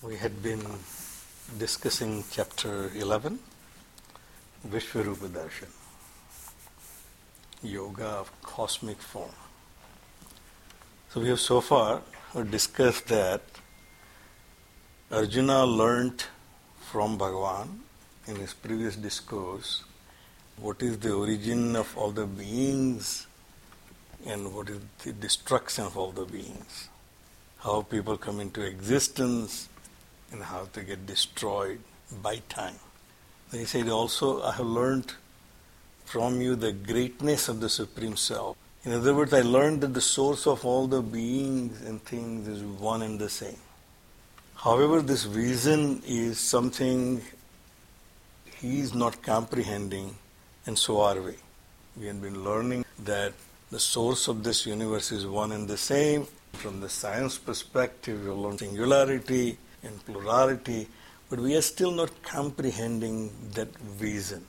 We had been discussing chapter 11, Vishwarupa Darshan, Yoga of Cosmic Form. So we have so far discussed that Arjuna learnt from Bhagavan in his previous discourse what is the origin of all the beings and what is the destruction of all the beings, how people come into existence and how to get destroyed by time. He said also, I have learned from you the greatness of the Supreme Self. In other words, I learned that the source of all the beings and things is one and the same. However, this reason is something he is not comprehending, and so are we. We have been learning that the source of this universe is one and the same. From the science perspective, we learn singularity and plurality, but we are still not comprehending that vision.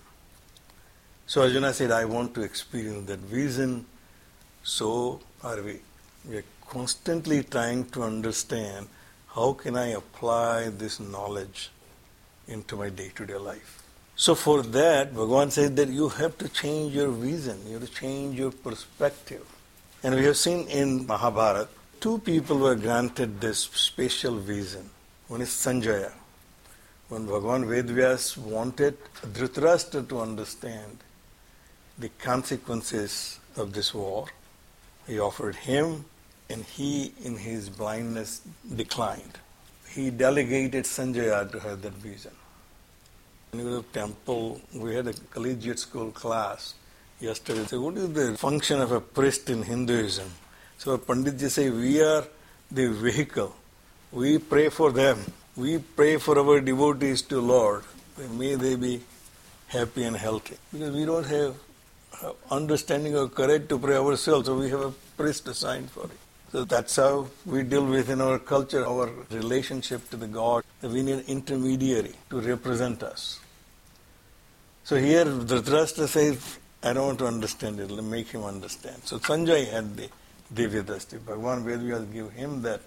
So Arjuna said, I want to experience that vision. So are we. We are constantly trying to understand how can I apply this knowledge into my day-to-day life. So for that, Bhagavan says that you have to change your vision, you have to change your perspective. And we have seen in Mahabharata, two people were granted this special vision. One is Sanjaya. When Bhagavan Vedvyas wanted Dhritarashtra to understand the consequences of this war, he offered him, and he, in his blindness, declined. He delegated Sanjaya to have that vision. You go temple, we had a collegiate school class yesterday. So what is the function of a priest in Hinduism? So Panditji say, we are the vehicle. We pray for them. We pray for our devotees to Lord. May they be happy and healthy. Because we don't have uh, understanding or courage to pray ourselves, so we have a priest assigned for it. So that's how we deal with in our culture, our relationship to the God. We need an intermediary to represent us. So here Dhritarashtra says, I don't want to understand it, let me make him understand. So Sanjay had the Divya Drashti. Bhagavan Vedvyas give him that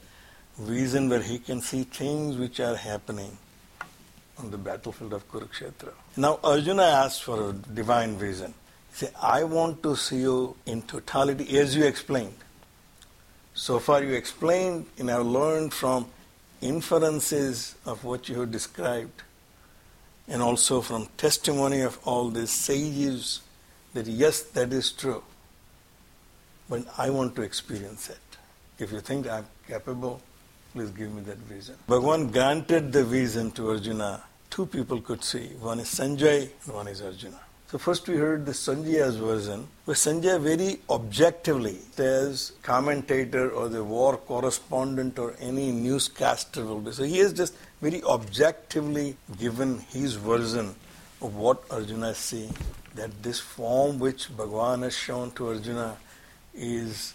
vision where he can see things which are happening on the battlefield of Kurukshetra. Now Arjuna asked for a divine vision. He said, I want to see you in totality as you explained. So far you explained and I've learned from inferences of what you have described and also from testimony of all these sages that yes, that is true. But I want to experience it. If you think I'm capable, please give me that vision. Bhagavan granted the vision to Arjuna. Two people could see. One is Sanjay and one is Arjuna. So first we heard the Sanjaya's version, where Sanjay very objectively says commentator or the war correspondent or any newscaster will be. So he has just very objectively given his version of what Arjuna is seeing. That this form which Bhagavan has shown to Arjuna is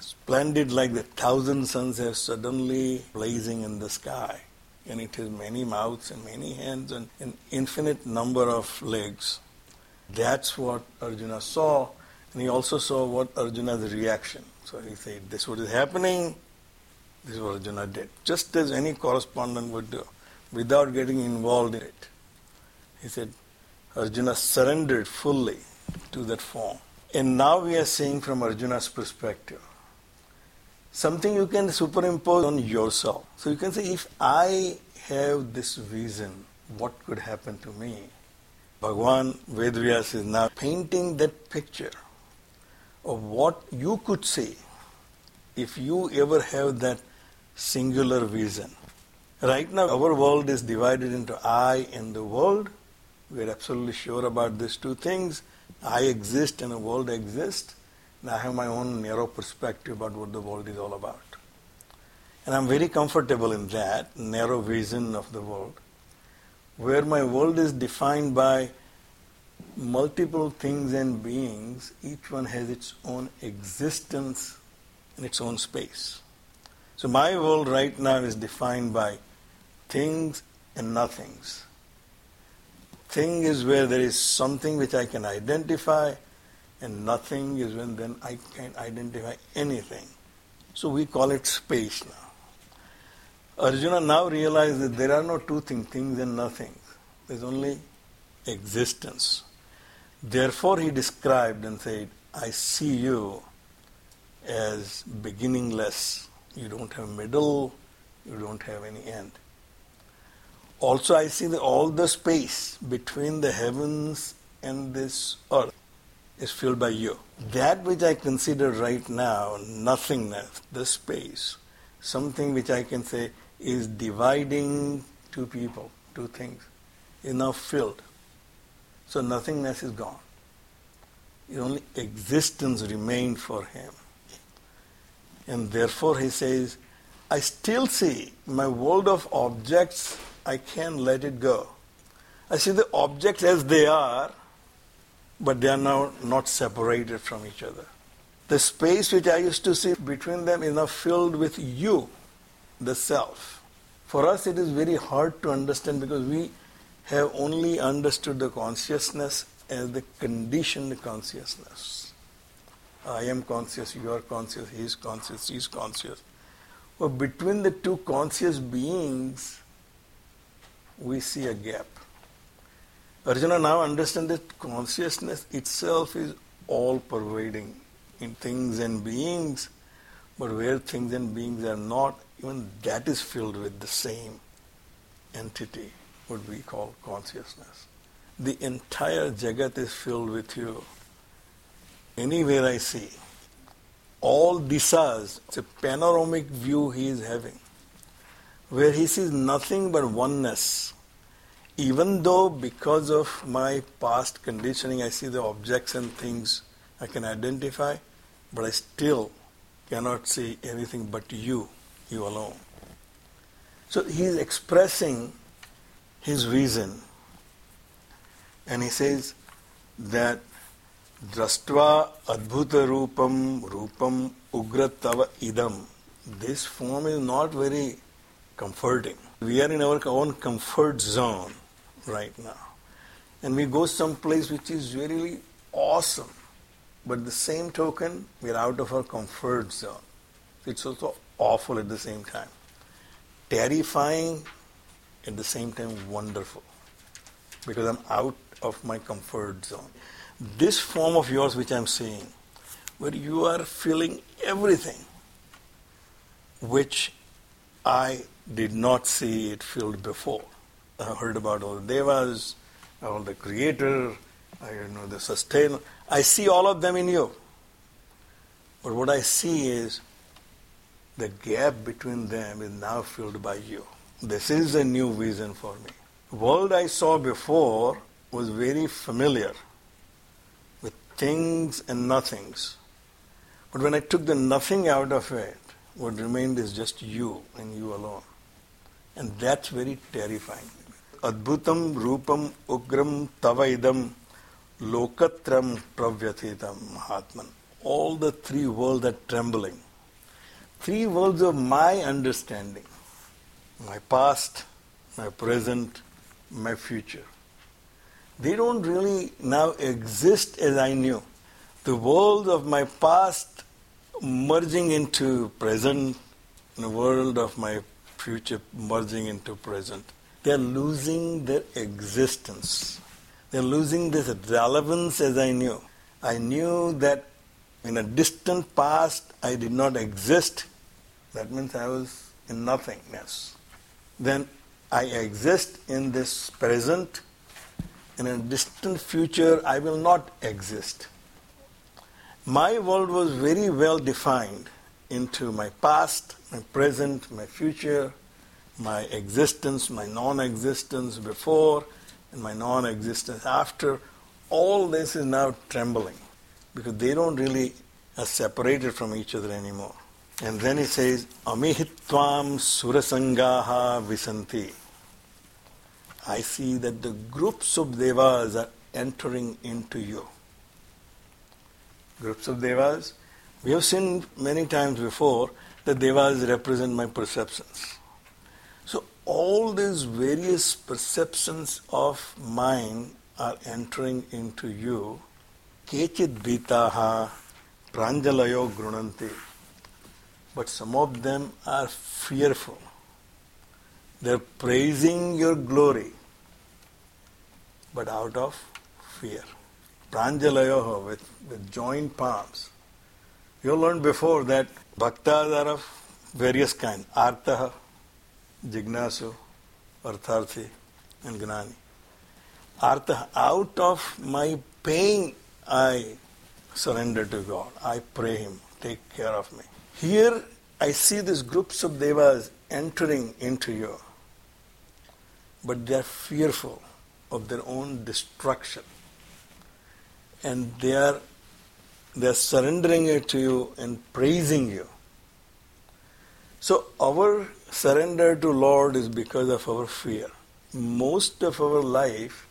splendid like the thousand suns have suddenly blazing in the sky. And it has many mouths and many hands and an infinite number of legs. That's what Arjuna saw, and he also saw what Arjuna's reaction. So he said, This is what is happening, this is what Arjuna did. Just as any correspondent would do, without getting involved in it. He said, Arjuna surrendered fully to that form. And now we are seeing from Arjuna's perspective something you can superimpose on yourself. So you can say, if I have this vision, what could happen to me? Bhagavan Vedvyas is now painting that picture of what you could see if you ever have that singular vision. Right now, our world is divided into I and the world. We're absolutely sure about these two things. I exist and the world exists. And I have my own narrow perspective about what the world is all about. And I'm very comfortable in that narrow vision of the world, where my world is defined by multiple things and beings, each one has its own existence in its own space. So my world right now is defined by things and nothings. Thing is where there is something which I can identify, and nothing is when then I can't identify anything. So we call it space now. Arjuna now realizes that there are no two things, things and nothing. There's only existence. Therefore, he described and said, I see you as beginningless. You don't have middle, you don't have any end. Also, I see that all the space between the heavens and this earth is filled by you. That which I consider right now nothingness, the space, something which I can say is dividing two people, two things, is now filled. So nothingness is gone. Only existence remained for him. And therefore he says, I still see my world of objects, I can't let it go. I see the objects as they are, but they are now not separated from each other. The space which I used to see between them is now filled with you, the self. For us, it is very hard to understand because we have only understood the consciousness as the conditioned consciousness. I am conscious, you are conscious, he is conscious, she is conscious. But between the two conscious beings, we see a gap. Arjuna now understands that consciousness itself is all pervading in things and beings, but where things and beings are not, even that is filled with the same entity, what we call consciousness. The entire Jagat is filled with you. Anywhere I see, all disas, it's a panoramic view he is having, where he sees nothing but oneness even though because of my past conditioning I see the objects and things I can identify, but I still cannot see anything but you, you alone. So he is expressing his reason. And he says that Drastva Adbhuta Rupam Rupam Ugratava Idam. This form is not very comforting. We are in our own comfort zone right now. And we go someplace which is really awesome. But the same token, we're out of our comfort zone. It's also awful at the same time. Terrifying, at the same time wonderful. Because I'm out of my comfort zone. This form of yours which I'm seeing, where you are feeling everything which I did not see it filled before. I heard about all the devas, all the creator, I know the sustainer. I see all of them in you. But what I see is the gap between them is now filled by you. This is a new vision for me. The world I saw before was very familiar with things and nothings. But when I took the nothing out of it, what remained is just you and you alone. And that's very terrifying. Adbhutam Rupam Ugram Tavaidam Lokatram Pravyathitam Mahatman. All the three worlds are trembling. Three worlds of my understanding. My past, my present, my future. They don't really now exist as I knew. The world of my past merging into present, the world of my future merging into present they're losing their existence. They're losing this relevance as I knew. I knew that in a distant past I did not exist. That means I was in nothingness. Then I exist in this present. In a distant future I will not exist. My world was very well defined into my past, my present, my future, my existence, my non existence before, and my non existence after, all this is now trembling because they don't really are separated from each other anymore. And then he says, Amihitvam surasangaha visanti. I see that the groups of devas are entering into you. Groups of devas. We have seen many times before that devas represent my perceptions. All these various perceptions of mine are entering into you. Kechit bitaha pranjalayo grunanti but some of them are fearful. They're praising your glory, but out of fear. Pranjalayoho, with, with joined palms. You learned before that bhaktas are of various kinds. Artaha, Jignasu, Artharthi, and Gnani. Artha, out of my pain, I surrender to God. I pray Him, take care of me. Here I see these groups of devas entering into you, but they are fearful of their own destruction. And they are they are surrendering it to you and praising you. So our surrender to Lord is because of our fear. Most of our life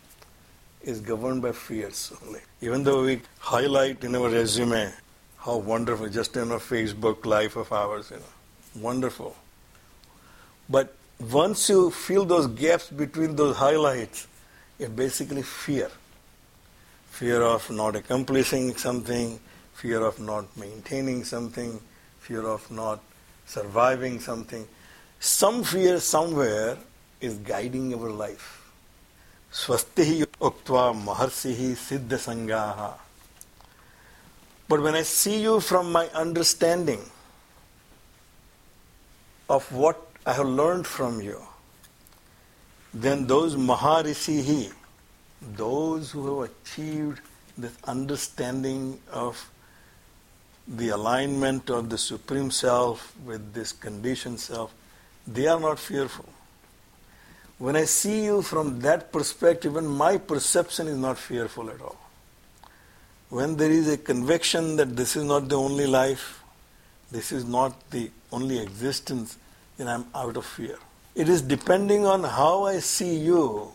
is governed by fears only. Even though we highlight in our resume how wonderful, just in a Facebook life of ours, you know. Wonderful. But once you feel those gaps between those highlights, it's basically fear. Fear of not accomplishing something, fear of not maintaining something, fear of not surviving something. Some fear somewhere is guiding our life. Swasti uktva maharsihi siddha sangaha. But when I see you from my understanding of what I have learned from you, then those Maharisihi, those who have achieved this understanding of the alignment of the Supreme Self with this conditioned self, they are not fearful. When I see you from that perspective, even my perception is not fearful at all. When there is a conviction that this is not the only life, this is not the only existence, then I'm out of fear. It is depending on how I see you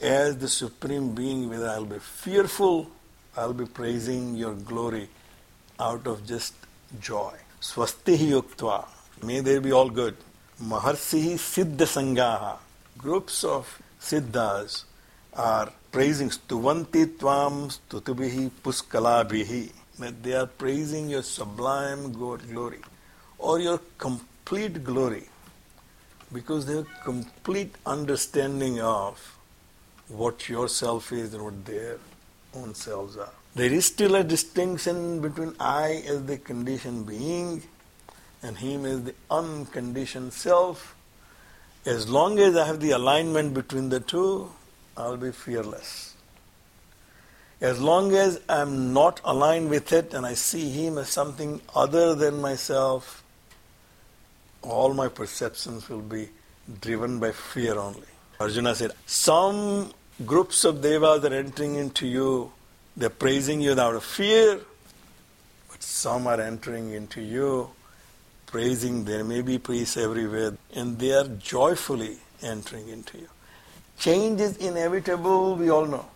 as the Supreme Being, whether I'll be fearful, I'll be praising your glory out of just joy. Swastihi yuktva. May there be all good. Maharsihi siddha sangaha. Groups of siddhas are praising Stuvanti Tvam Stutubihi Puskalabhihi. That they are praising your sublime glory or your complete glory because they have complete understanding of what yourself is and what their own selves are. There is still a distinction between I as the conditioned being and him as the unconditioned self. As long as I have the alignment between the two, I'll be fearless. As long as I'm not aligned with it and I see him as something other than myself, all my perceptions will be driven by fear only. Arjuna said, Some groups of devas are entering into you, they're praising you without fear, but some are entering into you, praising, there may be peace everywhere, and they are joyfully entering into you. Change is inevitable, we all know.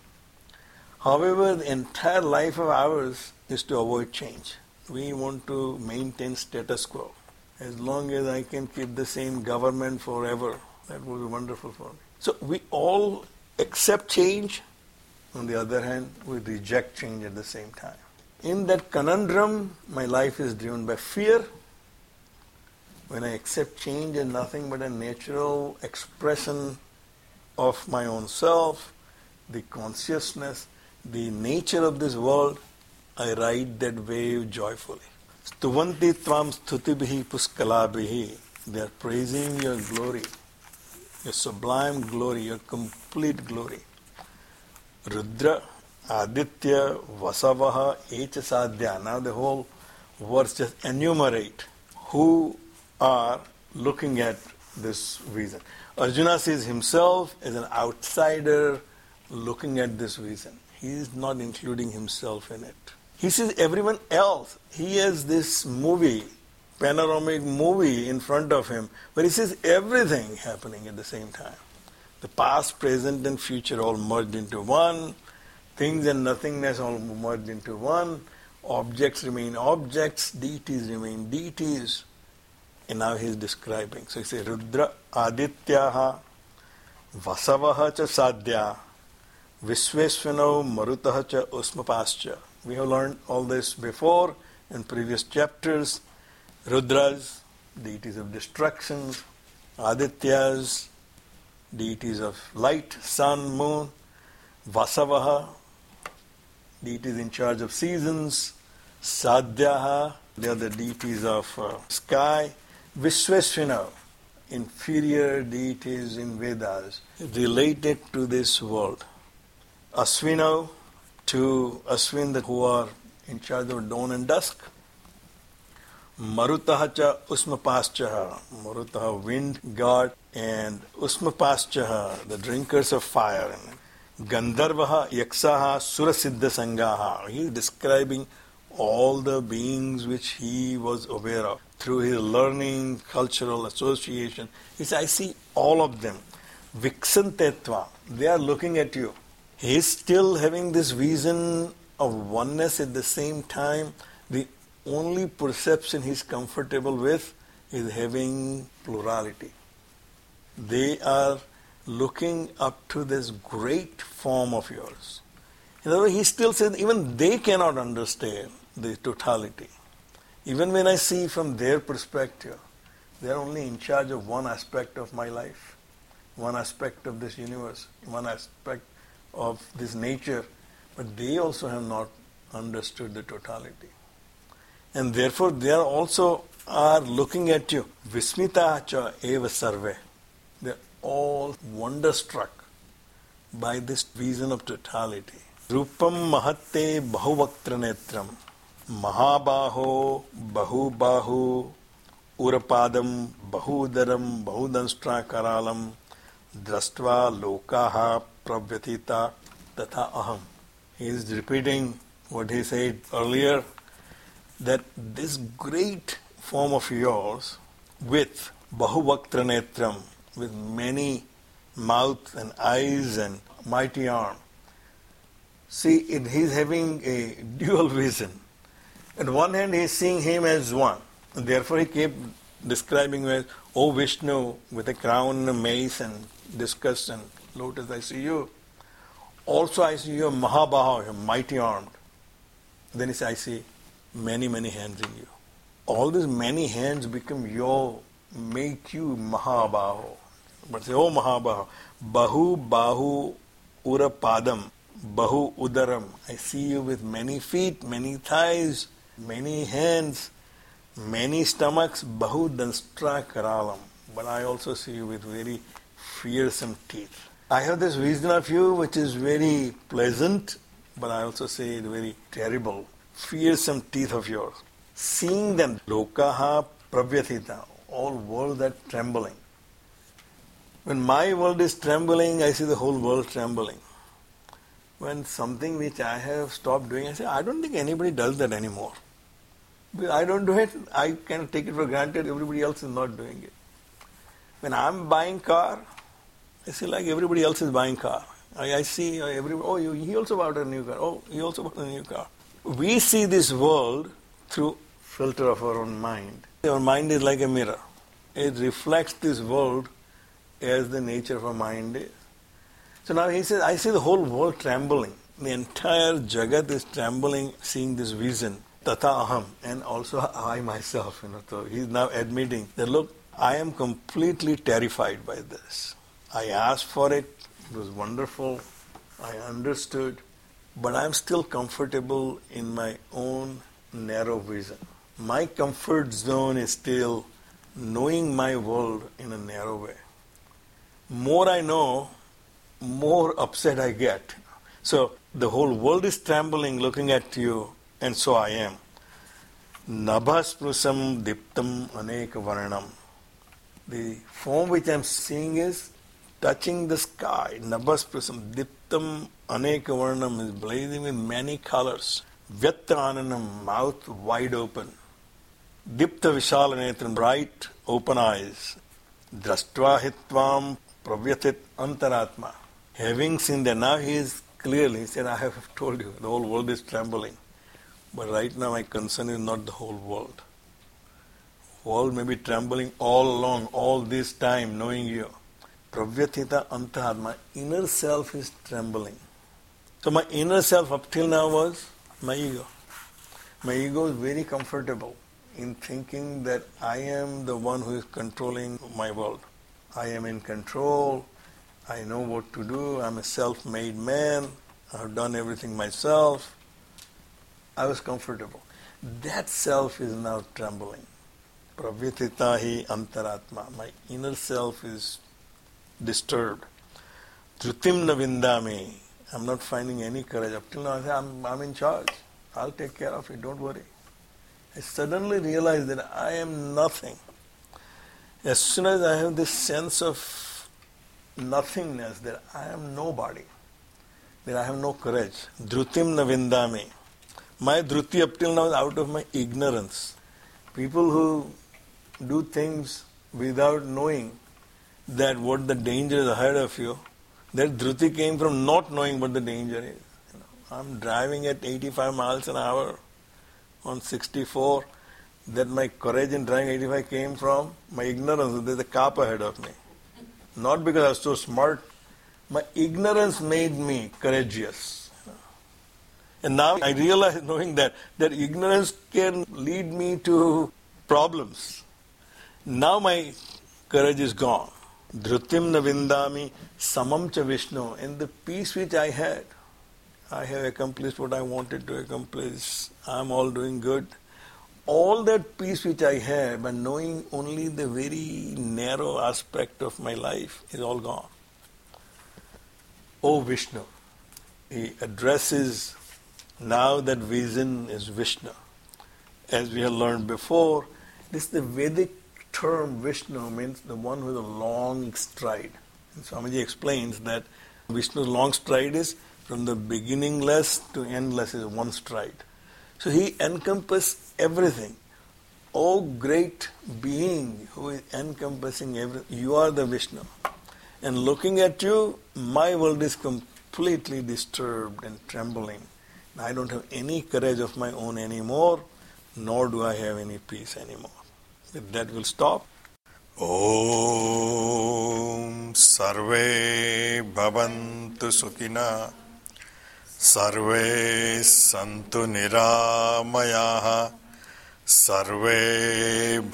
However, the entire life of ours is to avoid change. We want to maintain status quo. As long as I can keep the same government forever, that would be wonderful for me. So we all accept change. On the other hand, we reject change at the same time. In that conundrum, my life is driven by fear. When I accept change as nothing but a natural expression of my own self, the consciousness, the nature of this world, I ride that wave joyfully. Stuvanti tvam stutibhi puskalabhihi. They are praising your glory, your sublime glory, your complete glory. Rudra, Aditya, Vasavaha, Echa Sadhya. Now the whole verse just enumerate who are looking at this vision. Arjuna sees himself as an outsider looking at this vision. He is not including himself in it. He sees everyone else. He has this movie, panoramic movie in front of him, where he sees everything happening at the same time. The past, present, and future all merged into one. Things and nothingness all merged into one. Objects remain objects, deities remain deities. And now he is describing. So he says, Rudra Adityaha Vasavaha cha Sadhya Visvesvino Marutaha cha Usmapascha. We have learned all this before in previous chapters. Rudras, deities of destruction, Adityas, deities of light, sun, moon, Vasavaha, deities in charge of seasons, Sadhyaha, they are the deities of uh, sky, Visvesvina, inferior deities in Vedas related to this world. Asvino, to Aswin who are in charge of dawn and dusk. मरुत च उष्मपाश्च, Marut wind god and उष्मपाश्च the drinkers of fire गंधर्व, यक्षा सुर सिद्ध संगा he describing all the beings which he was aware of through his learning cultural association is I see all of them vixen तेत्वा they are looking at you he is still having this vision of oneness at the same time Only perception he is comfortable with is having plurality. They are looking up to this great form of yours. In other words, he still says even they cannot understand the totality. Even when I see from their perspective, they are only in charge of one aspect of my life, one aspect of this universe, one aspect of this nature, but they also have not understood the totality. And therefore they are also are looking at you. Vismita cha eva sarve. They're all wonderstruck by this vision of totality. Rupam mahatte bahuvaktra. Mahabaho bahubahu urapadam bahudanshtra karalam drastva lokaha pravyatita tatha aham. He is repeating what he said earlier that this great form of yours with bahuvaktra with many mouth and eyes and mighty arm. See, it, he's having a dual vision. On one hand, he's seeing him as one. Therefore, he kept describing as, O Vishnu, with a crown and a mace and discus and lotus, I see you. Also, I see you Mahabaha, you're mighty armed. Then he says, I see many, many hands in you. All these many hands become your, make you Mahabaho. But say, oh Mahabaho, Bahu Bahu Urapadam, Bahu Udaram. I see you with many feet, many thighs, many hands, many stomachs, Bahu Danstra Karalam. But I also see you with very fearsome teeth. I have this vision of you which is very pleasant, but I also say it very terrible, fearsome teeth of yours. Seeing them, lokaha pravyathita, all world that trembling. When my world is trembling, I see the whole world trembling. When something which I have stopped doing, I say, I don't think anybody does that anymore. I don't do it, I can take it for granted, everybody else is not doing it. When I'm buying car, I see like everybody else is buying car. I, I see uh, everybody, oh, you, he also bought a new car. Oh, he also bought a new car. We see this world through filter of our own mind. Our mind is like a mirror. It reflects this world as the nature of our mind is. So now he says, I see the whole world trembling. The entire Jagat is trembling seeing this vision. Tata aham. And also I myself, you know. So he's now admitting that look, I am completely terrified by this. I asked for it, it was wonderful, I understood, but I'm still comfortable in my own narrow vision. My comfort zone is still knowing my world in a narrow way. More I know, more upset I get. So the whole world is trembling looking at you, and so I am. Nabhasprusam diptam aneka varnam. The form which I am seeing is touching the sky. Nabhas prism, diptam anekavarnam is blazing with many colors. Vyattananam, mouth wide open. Dipta vishalanetram, bright open eyes. Drashtva hitvam pravyatit antaratma. Having seen that, now he is clearly, said, I have told you, the whole world is trembling. But right now my concern is not the whole world. World may be trembling all along, all this time, knowing you. Pravyatita antahar, my inner self is trembling. So my inner self up till now was my ego. My ego is very comfortable in thinking that I am the one who is controlling my world. I am in control. I know what to do. I'm a self-made man. I've done everything myself. I was comfortable. That self is now trembling. Pravyatita hi antaratma. My inner self is disturbed. Dhrutim na vindami. I'm not finding any courage. Up till now, I say, I'm, I'm in charge. I'll take care of it. Don't worry. I suddenly realized that I am nothing. As soon as I have this sense of nothingness, that I am nobody, that I have no courage, dhrutim na vindami. My dhruti up till now is out of my ignorance. People who do things without knowing that what the danger is ahead of you, that dhruti came from not knowing what the danger is. You know, I'm driving at 85 miles an hour on 64. That my courage in driving 85 came from my ignorance. There's a cop ahead of me. Not because I was so smart. My ignorance made me courageous. And now I realize, knowing that, that ignorance can lead me to problems. Now my courage is gone. Dhrutim na vindami samam cha Vishnu. And the peace which I had, I have accomplished what I wanted to accomplish. I'm all doing good. All that peace which I have by knowing only the very narrow aspect of my life is all gone. O Vishnu. He addresses now that vision is Vishnu. As we have learned before, this is the Vedic term Vishnu means the one with a long stride. And Swamiji explains that Vishnu's long stride is from the beginningless to endless is one stride. So he encompasses everything. O great being who is encompassing everything, you are the Vishnu. And looking at you, my world is completely disturbed and trembling. I don't have any courage of my own anymore, nor do I have any peace anymore. With that will stop. ॐ सर्वे भवन्तु सुखिनः सर्वे सन्तु निरामयाः सर्वे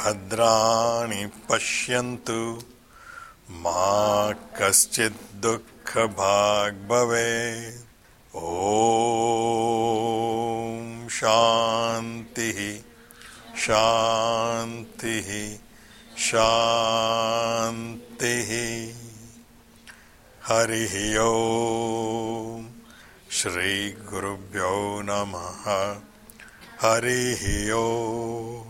भद्राणि पश्यन्तु मा कश्चित् दुःखभाग् भवेत् ॐ शान्तिः शांति शांति हरि ओ श्री गुरुभ्यो नमः। हरि ओम।